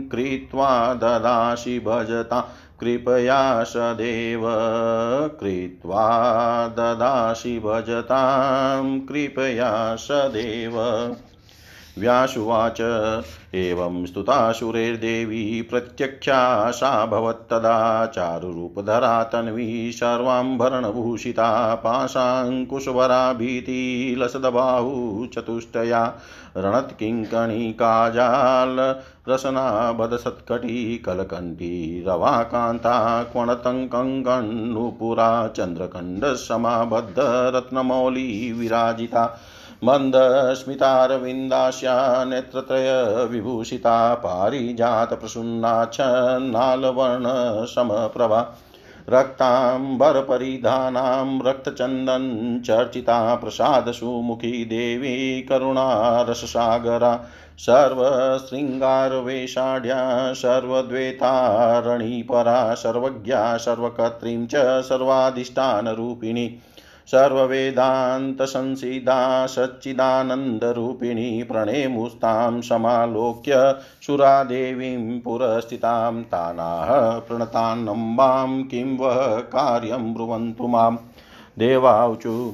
कृत्वा ददासि भजता, कृपया सदेव कृत्वा ददासि भजतां, कृपया सदेव। व्यासुवाच। एवं स्तुतासुरेर्देवी प्रत्यक्षा सा भवत्तदा चारुरूपधरा तन्वी सर्वाम्भरणभूषिता पाशाङ्कुशवरा भीतिलसदबाहुचतुष्टया रणत्किङ्कणिकाजाल रसनाबधसत्कटी कलकण्ठी रवाकान्ता क्वणतङ्कङ्कण्णुपुरा चन्द्रखण्डसमाबद्धरत्नमौली विराजिता मन्दस्मितारविन्दास्या नेत्रत्रयविभूषिता पारिजातप्रसून्नाच्छन्नालवर्णसमप्रभा रक्ताम्बरपरिधानां रक्तचन्दनचर्चिता प्रसादसुमुखी देवी करुणारससागरा। सर्वशृङ्गारवेषाढ्या सर्वद्वेतारणीपरा सर्वज्ञा सर्वकर्त्रीं च सर्वाधिष्ठानरूपिणी। सर्ववेदान्तसंसिदा सच्चिदानन्दरूपिणी प्रणेमुस्तां समालोक्य सुरादेवीं पुरस्थितां तानाः प्रणतान्नम्बां किं वः कार्यं ब्रुवन्तु माँ। देवाऊचु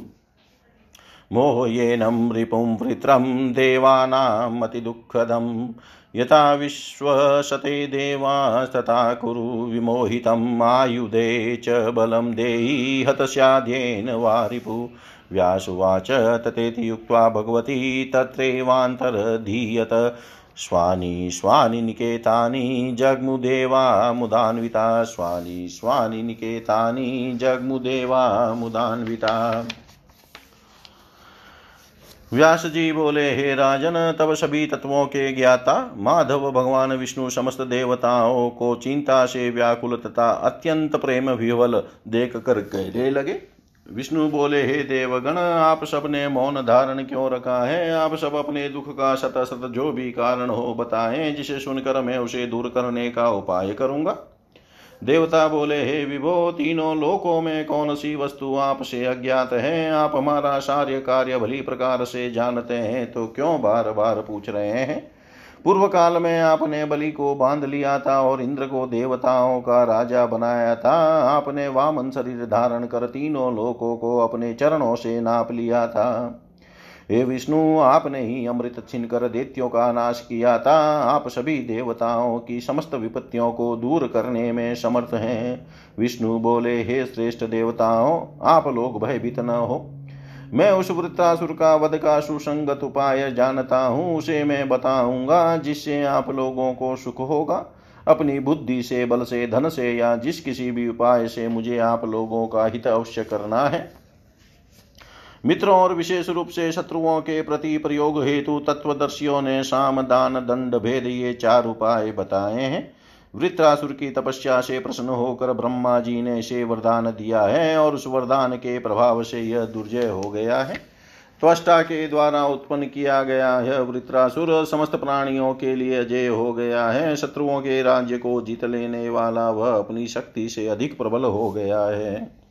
मोह्येनं रिपुं वृत्रं देवानामतिदुःखदम्। यथा विश्वसते देवास्तथा कुरु विमोहितम् आयुधे च बलं देहि हतस्याद्येन वारिपु। व्यासुवाच तथेति युक्त्वा भगवती तत्रैवान्तरधीयत। स्वानि स्वानि निकेतानि जग्मुदेवा मुदान्विता। स्वानि स्वानि निकेतानि जग्मुदेवा मुदान्विता। व्यास जी बोले, हे राजन, तब सभी तत्वों के ज्ञाता, माधव, भगवान, विष्णु, समस्त देवताओं को चिंता से व्याकुल तथा अत्यंत प्रेम विवल देख कर कहने लगे। विष्णु बोले, हे देवगण, आप सबने मौन धारण क्यों रखा है? आप सब अपने दुख का सत सत जो भी कारण हो बताएँ, जिसे सुनकर मैं उसे दूर करने का उपाय करूँगा। देवता बोले, हे विभो, तीनों लोकों में कौन सी वस्तु आपसे अज्ञात है? आप हमारा सार्य कार्य भली प्रकार से जानते हैं तो क्यों बार बार पूछ रहे हैं? पूर्व काल में आपने बलि को बाँध लिया था और इंद्र को देवताओं का राजा बनाया था। आपने वामन शरीर धारण कर तीनों लोकों को अपने चरणों से नाप लिया था। हे विष्णु, आपने ही अमृत छिन कर दैत्यों का नाश किया था। आप सभी देवताओं की समस्त विपत्तियों को दूर करने में समर्थ हैं। विष्णु बोले, हे श्रेष्ठ देवताओं, आप लोग भयभीत न हो। मैं उस वृत्तासुर का वध का सुसंगत उपाय जानता हूँ। उसे मैं बताऊँगा जिससे आप लोगों को सुख होगा। अपनी बुद्धि से, बल से, धन से या जिस किसी भी उपाय से मुझे आप लोगों का हित अवश्य करना है। मित्रों और विशेष रूप से शत्रुओं के प्रति प्रयोग हेतु तत्वदर्शियों ने साम दान दंड भेद ये चार उपाय बताए हैं। वृत्रासुर की तपस्या से प्रसन्न होकर ब्रह्मा जी ने इसे वरदान दिया है और उस वरदान के प्रभाव से यह दुर्जय हो गया है। त्वष्टा के द्वारा उत्पन्न किया गया यह वृत्रासुर समस्त प्राणियों के लिए अजय हो गया है। शत्रुओं के राज्य को जीत लेने वाला वह अपनी शक्ति से अधिक प्रबल हो गया है।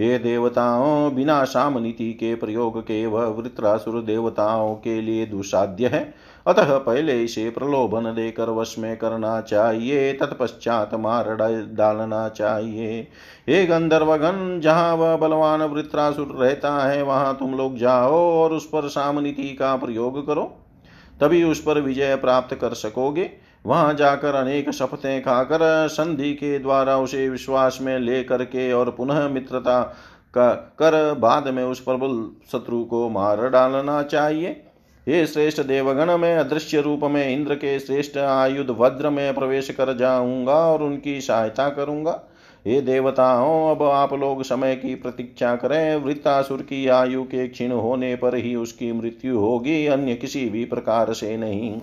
हे देवताओं, बिना शाम नीति के प्रयोग के वह वृत्रासुर देवताओं के लिए दुसाध्य है। अतः पहले इसे प्रलोभन देकर वश में करना चाहिए, तत्पश्चात मार डालना चाहिए। हे गंधर्वगन जहाँ वह बलवान वृत्रासुर रहता है, वहाँ तुम लोग जाओ और उस पर सामनीति का प्रयोग करो। तभी उस पर विजय प्राप्त कर सकोगे। वहाँ जाकर अनेक शपथें खाकर संधि के द्वारा उसे विश्वास में ले करके और पुनः मित्रता का कर बाद में उस प्रबल शत्रु को मार डालना चाहिए। हे श्रेष्ठ देवगण, में अदृश्य रूप में इंद्र के श्रेष्ठ आयुध वज्र में प्रवेश कर जाऊँगा और उनकी सहायता करूँगा। हे देवताओं, अब आप लोग समय की प्रतीक्षा करें। वृत्तासुर की आयु के क्षीण होने पर ही उसकी मृत्यु होगी, अन्य किसी भी प्रकार से नहीं।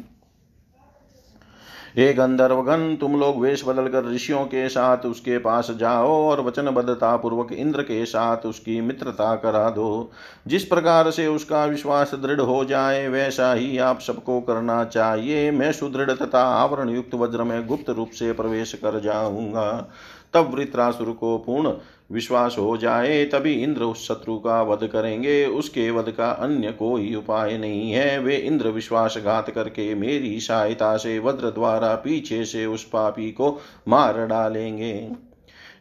हे गंधर्वगण, तुम लोग वेश बदल कर ऋषियों के साथ उसके पास जाओ और वचनबद्धता पूर्वक इंद्र के साथ उसकी मित्रता करा दो। जिस प्रकार से उसका विश्वास दृढ़ हो जाए, वैसा ही आप सबको करना चाहिए। मैं सुदृढ़ तथा आवरण युक्त वज्र में गुप्त रूप से प्रवेश कर जाऊँगा। तब वृत्रासुर को पूर्ण विश्वास हो जाए तभी इंद्र उस शत्रु का वध करेंगे। उसके वध का अन्य कोई उपाय नहीं है। वे इंद्र विश्वासघात करके मेरी सहायता से वज्र द्वारा पीछे से उस पापी को मार डालेंगे।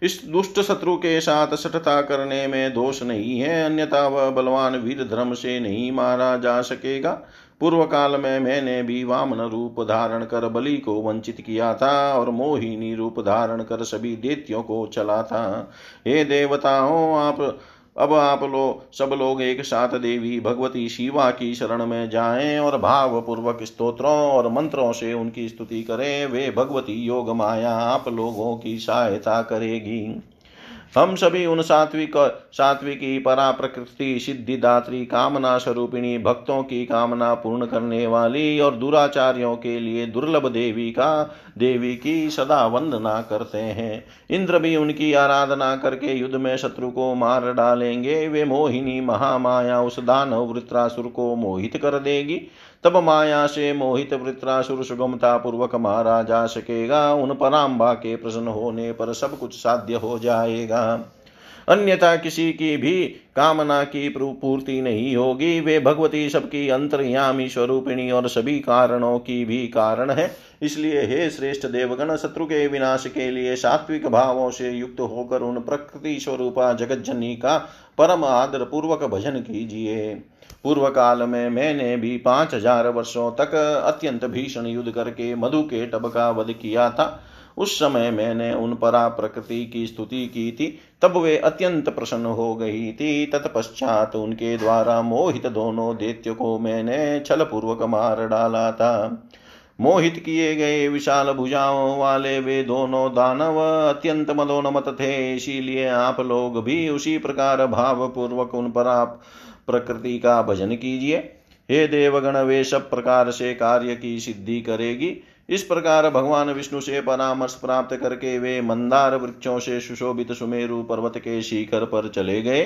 इस दुष्ट शत्रु के साथ सठता करने में दोष नहीं है। अन्यथा वह बलवान वीर धर्म से नहीं मारा जा सकेगा। पूर्व काल में मैंने भी वामन रूप धारण कर बलि को वंचित किया था और मोहिनी रूप धारण कर सभी देत्यों को चला था। हे देवताओं, आप, अब आप लोग सब लोग एक साथ देवी भगवती शिवा की शरण में जाएँ और भाव पूर्वक स्तोत्रों और मंत्रों से उनकी स्तुति करें। वे भगवती योग माया आप लोगों की सहायता करेगी। हम सभी उन सात्विक, सात्विकी परा प्रकृति सिद्धिदात्री कामना स्वरूपिणी, भक्तों की कामना पूर्ण करने वाली और दुराचार्यों के लिए दुर्लभ देवी का, देवी की सदा वंदना करते हैं। इंद्र भी उनकी आराधना करके युद्ध में शत्रु को मार डालेंगे। वे मोहिनी महामाया उस दानव वृत्रासुर को मोहित कर देगी। तब माया से मोहित वृत्रासुर सुगमता पूर्वक मारा जा सकेगा, उन पराम्बा के प्रसन्न होने पर सब कुछ साध्य हो जाएगा। अन्यथा किसी की भी कामना की पूर्ति नहीं होगी। वे भगवती सबकी अंतर्यामी स्वरूपिणी और सभी कारणों की भी कारण है। इसलिए हे श्रेष्ठ देवगण, शत्रु के विनाश के लिए सात्विक भावों से युक्त होकर उन प्रकृति स्वरूपा जगज्जनी का परम आदर पूर्वक भजन कीजिए। पूर्व काल में मैंने भी पाँच हज़ार वर्षों तक अत्यंत भीषण युद्ध करके मधु के टब का वध किया था। उस समय मैंने उन परा प्रकृति की स्तुति की थी। तब वे अत्यंत प्रसन्न हो गई थी। तत्पश्चात उनके द्वारा मोहित दोनों दैत्य को मैंने छल पूर्वक मार डाला था। मोहित किए गए विशाल भुजाओं वाले वे दोनों दानव अत्यंत मदोन्मत थे। इसीलिए आप लोग भी उसी प्रकार भाव पूर्वक उन पर आप प्रकृति का भजन कीजिए। हे देवगण वे सब प्रकार से कार्य की सिद्धि करेगी। इस प्रकार भगवान विष्णु से परामर्श प्राप्त करके वे मंदार वृक्षों से सुशोभित सुमेरु पर्वत के शिखर पर चले गए।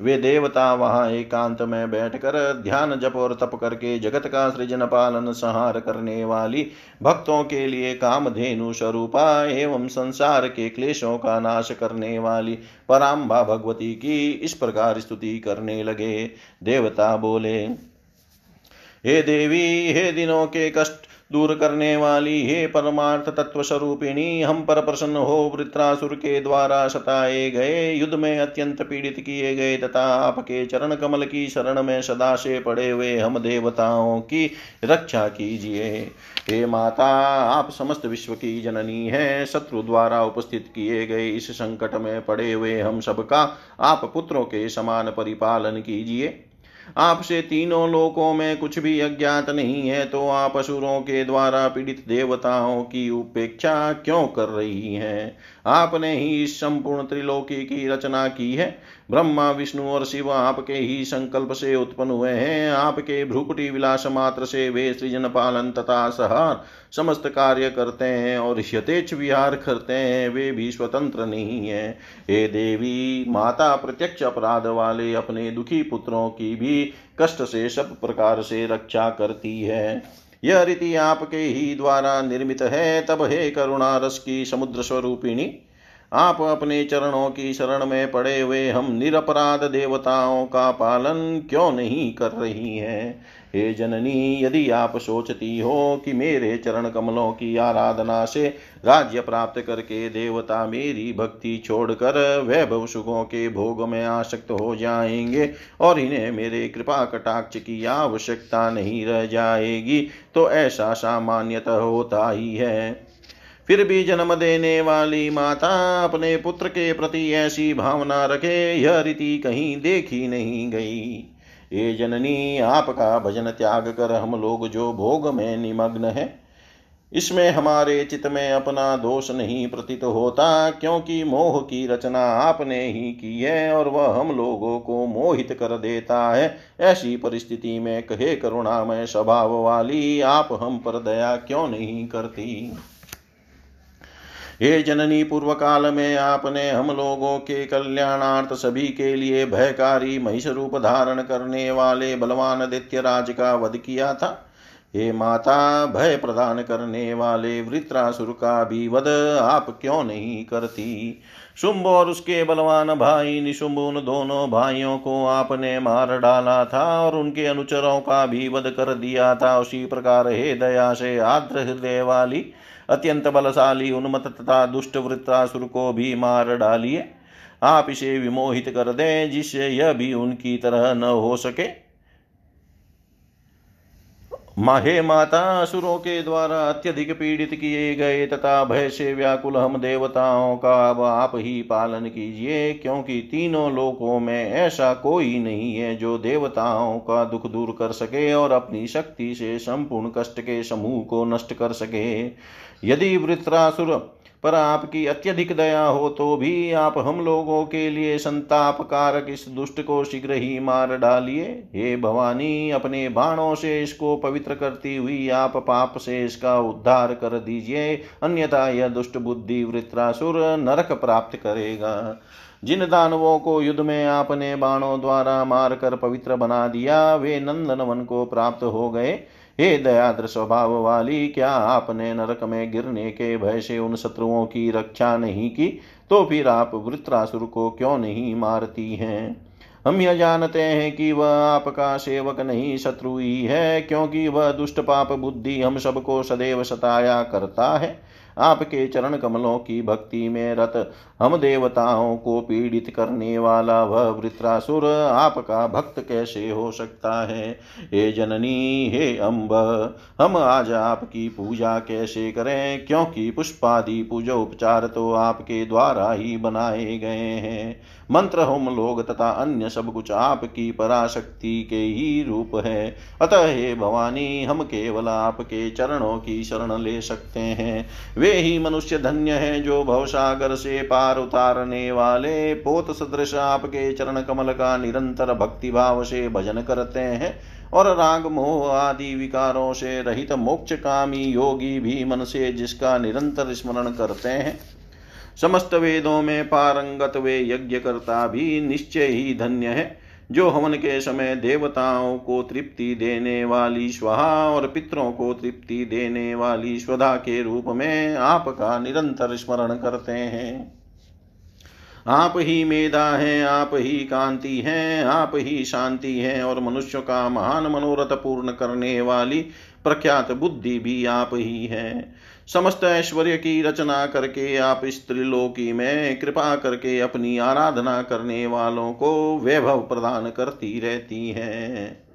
वे देवता वहाँ एकांत में बैठकर ध्यान जप और तप करके जगत का सृजन पालन संहार करने वाली भक्तों के लिए कामधेनु स्वरूपा एवं संसार के क्लेशों का नाश करने वाली पराम्बा भगवती की इस प्रकार स्तुति करने लगे। देवता बोले, हे देवी, हे दिनों के कष्ट दूर करने वाली हे परमार्थ तत्व स्वरूपिणी हम पर प्रसन्न हो वृत्रासुर के द्वारा सताए गए, युद्ध में अत्यंत पीड़ित किए गए तथा आपके चरण कमल की शरण में सदा से पड़े हुए हम देवताओं की रक्षा कीजिए। हे माता, आप समस्त विश्व की जननी है, शत्रु द्वारा उपस्थित किए गए इस संकट में पड़े हुए हम सबका आप पुत्रों के समान परिपालन कीजिए। आपसे तीनों लोकों में कुछ भी अज्ञात नहीं है तो आप असुरों के द्वारा पीड़ित देवताओं की उपेक्षा क्यों कर रही हैं? आपने ही इस संपूर्ण त्रिलोकी की रचना की है। ब्रह्मा, विष्णु और शिव आपके ही संकल्प से उत्पन्न हुए हैं। आपके भ्रुकुटी विलास मात्र से वे सृजन, पालन तथा सहार समस्त कार्य करते हैं और यथेच विहार करते हैं। वे भी स्वतंत्र नहीं है। हे देवी, माता प्रत्यक्ष अपराध वाले अपने दुखी पुत्रों की भी कष्ट से सब प्रकार से रक्षा करती है। यह रीति आपके ही द्वारा निर्मित है। तब हे करुणा रस की समुद्र स्वरूपिणी आप अपने चरणों की शरण में पड़े हुए हम निरपराध देवताओं का पालन क्यों नहीं कर रही हैं? हे जननी, यदि आप सोचती हो कि मेरे चरण कमलों की आराधना से राज्य प्राप्त करके देवता मेरी भक्ति छोड़कर वैभव सुखों के भोग में आसक्त हो जाएँगे और इन्हें मेरे कृपा कटाक्ष की आवश्यकता नहीं रह जाएगी तो ऐसा सामान्यतः होता ही है। फिर भी जन्म देने वाली माता अपने पुत्र के प्रति ऐसी भावना रखे, यह रीति कहीं देखी नहीं गई। ये जननी, आपका भजन त्याग कर हम लोग जो भोग में निमग्न है, इसमें हमारे चित्त में अपना दोष नहीं प्रतीत होता, क्योंकि मोह की रचना आपने ही की है और वह हम लोगों को मोहित कर देता है। ऐसी परिस्थिति में कहे करुणामय स्वभाव वाली आप हम पर दया क्यों नहीं करती? हे जननी पूर्व काल में आपने हम लोगों के कल्याणार्थ सभी के लिए भयकारी महिष रूप धारण करने वाले बलवान दित्य राज का वध किया था। हे माता, भय प्रदान करने वाले वृत्रासुर का भी वध आप क्यों नहीं करती? शुंभ और उसके बलवान भाई निशुंभ, उन दोनों भाइयों को आपने मार डाला था और उनके अनुचरों का भी वध कर दिया था। उसी प्रकार हे दया से आद्र हृदय वाली अत्यंत बलशाली उन्मत तथा दुष्ट वृत्तासुर को भी मार डालिए। आप इसे विमोहित कर दें, जिससे यह भी उनकी तरह न हो सके। माहे माता, असुरों के द्वारा अत्यधिक पीड़ित किए गए तथा भय से व्याकुल हम देवताओं का अब आप ही पालन कीजिए, क्योंकि तीनों लोकों में ऐसा कोई नहीं है जो देवताओं का दुख दूर कर सके और अपनी शक्ति से संपूर्ण कष्ट के समूह को नष्ट कर सके। यदि वृत्रासुर पर आपकी अत्यधिक दया हो तो भी आप हम लोगों के लिए संताप कारक इस दुष्ट को शीघ्र ही मार डालिए। हे भवानी, अपने बाणों से इसको पवित्र करती हुई आप पाप से इसका उद्धार कर दीजिए, अन्यथा यह दुष्ट बुद्धि वृत्रासुर नरक प्राप्त करेगा। जिन दानवों को युद्ध में आपने बाणों द्वारा मार कर पवित्र बना दिया, वे नंदन वन को प्राप्त हो गए। हे दयाद्र स्वभाव वाली, क्या आपने नरक में गिरने के भय से उन शत्रुओं की रक्षा नहीं की? तो फिर आप वृत्रासुर को क्यों नहीं मारती हैं? हम यह जानते हैं कि वह आपका सेवक नहीं, शत्रु ही है, क्योंकि वह दुष्ट पाप बुद्धि हम सबको सदैव सताया करता है। आपके चरण कमलों की भक्ति में रत। हम देवताओं को पीड़ित करने वाला वह वृत्रासुर आपका भक्त कैसे हो सकता है? हे जननी, हे अम्ब हम आज आपकी पूजा कैसे करें? क्योंकि पुष्पादि पूजा उपचार तो आपके द्वारा ही बनाए गए हैं। मंत्र होम लोग तथा अन्य सब कुछ आपकी पराशक्ति के ही रूप है। अतः हे भवानी, हम केवल आपके चरणों की शरण ले सकते हैं। वे ही मनुष्य धन्य है जो भवसागर से पार उतारने वाले पोत सदृश आपके चरण कमल का निरंतर भक्ति भाव से भजन करते हैं और राग मोह आदि विकारों से रहित मोक्ष कामी योगी भी मन से जिसका निरंतर स्मरण करते हैं। समस्त वेदों में पारंगत वे यज्ञ करता भी निश्चय ही धन्य है। जो हवन के समय देवताओं को तृप्ति देने वाली, स्वाहा और पितरों को तृप्ति देने वाली स्वधा के रूप में आपका निरंतर स्मरण करते हैं। आप ही मेधा है, आप ही कांति है, आप ही शांति है और मनुष्य का महान मनोरथ पूर्ण करने वाली प्रख्यात बुद्धि भी आप ही है। समस्त ऐश्वर्य की रचना करके आप इस त्रिलोकी में कृपा करके अपनी आराधना करने वालों को वैभव प्रदान करती रहती हैं।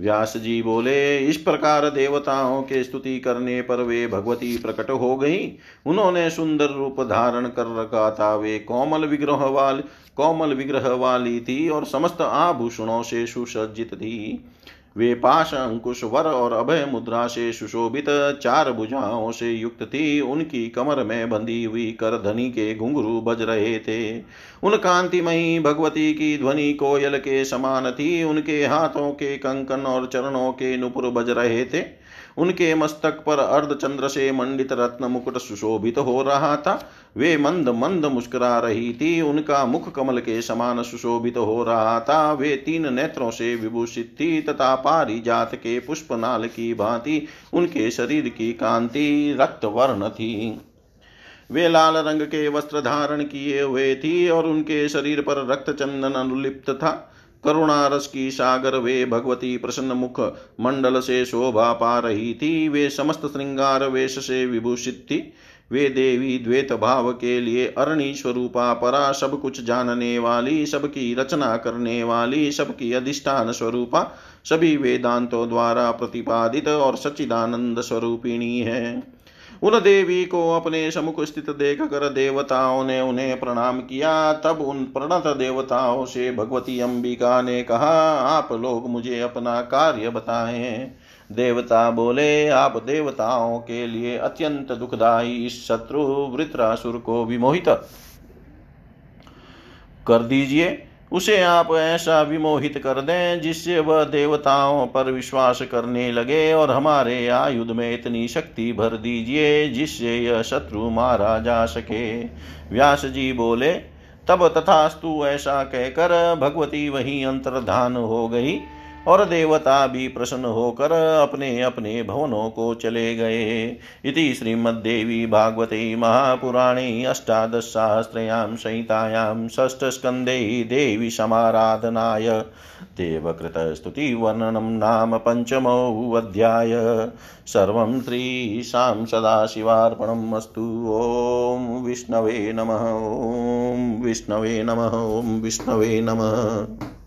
व्यास जी बोले, इस प्रकार देवताओं के स्तुति करने पर वे भगवती प्रकट हो गई। उन्होंने सुंदर रूप धारण कर रखा था। वे कोमल विग्रह वाली, कोमल विग्रह वाली थी और समस्त आभूषणों से सुसज्जित थी। वे पाश, अंकुश, वर और अभय मुद्रा से सुशोभित चार भुजाओं से युक्त थी। उनकी कमर में बंधी हुई कर धनी के घुंघरू बज रहे थे। उन कांतिमयी भगवती की ध्वनि कोयल के समान थी। उनके हाथों के कंकन और चरणों के नुपुर बज रहे थे। उनके मस्तक पर अर्धचंद्र से मंडित रत्न मुकुट सुशोभित हो रहा था। वे मंद मंद मुस्कुरा रही थी। उनका मुख कमल के समान सुशोभित हो रहा था। वे तीन नेत्रों से विभूषित थी तथा पारी जात के पुष्प नाल की भांति उनके शरीर की कांति रक्त वर्ण थी। वे लाल रंग के वस्त्र धारण किए हुए थी और उनके शरीर पर रक्त चंदन अनुलिप्त था। करुणा रस की सागर वे भगवती प्रसन्न मुख मंडल से शोभा पा रही थी। वे समस्त श्रृंगार वेश से विभूषित थी। वे देवी द्वेत भाव के लिए अरणी स्वरूपा परा सब कुछ जानने वाली, सबकी रचना करने वाली, सबकी अधिष्ठान स्वरूपा, सभी वेदांतों द्वारा प्रतिपादित और सच्चिदानंद स्वरूपिणी है। उन देवी को अपने समुख स्थित देख कर देवताओं ने उन्हें प्रणाम किया। तब उन प्रणत देवताओं से भगवती अंबिका ने कहा, आप लोग मुझे अपना कार्य बताएँ। देवता बोले, आप देवताओं के लिए अत्यंत दुखदायी शत्रु वृत्रासुर को विमोहित कर दीजिए। उसे आप ऐसा विमोहित कर दें जिससे वह देवताओं पर विश्वास करने लगे और हमारे आयुध में इतनी शक्ति भर दीजिए जिससे यह शत्रु मारा जा सके। व्यास जी बोले, तब तथास्तु ऐसा कहकर भगवती वही अंतर्धान हो गई। और देवता भी प्रसन्न होकर अपने अपने भवनों को चले गए। इति श्रीमद्देवी भागवते महापुराणे अष्टादशसहस्रयां संहितायां षष्ठस्कन्धे देवी समाराधनाय। देवकृतस्तुतिवर्णनं नाम पञ्चमोऽध्याय। सर्वं श्रीशां सदाशिवार्पणम् अस्तु। ॐ विष्णवे नमः। ॐ विष्णवे नमः। ॐ विष्णवे नमः।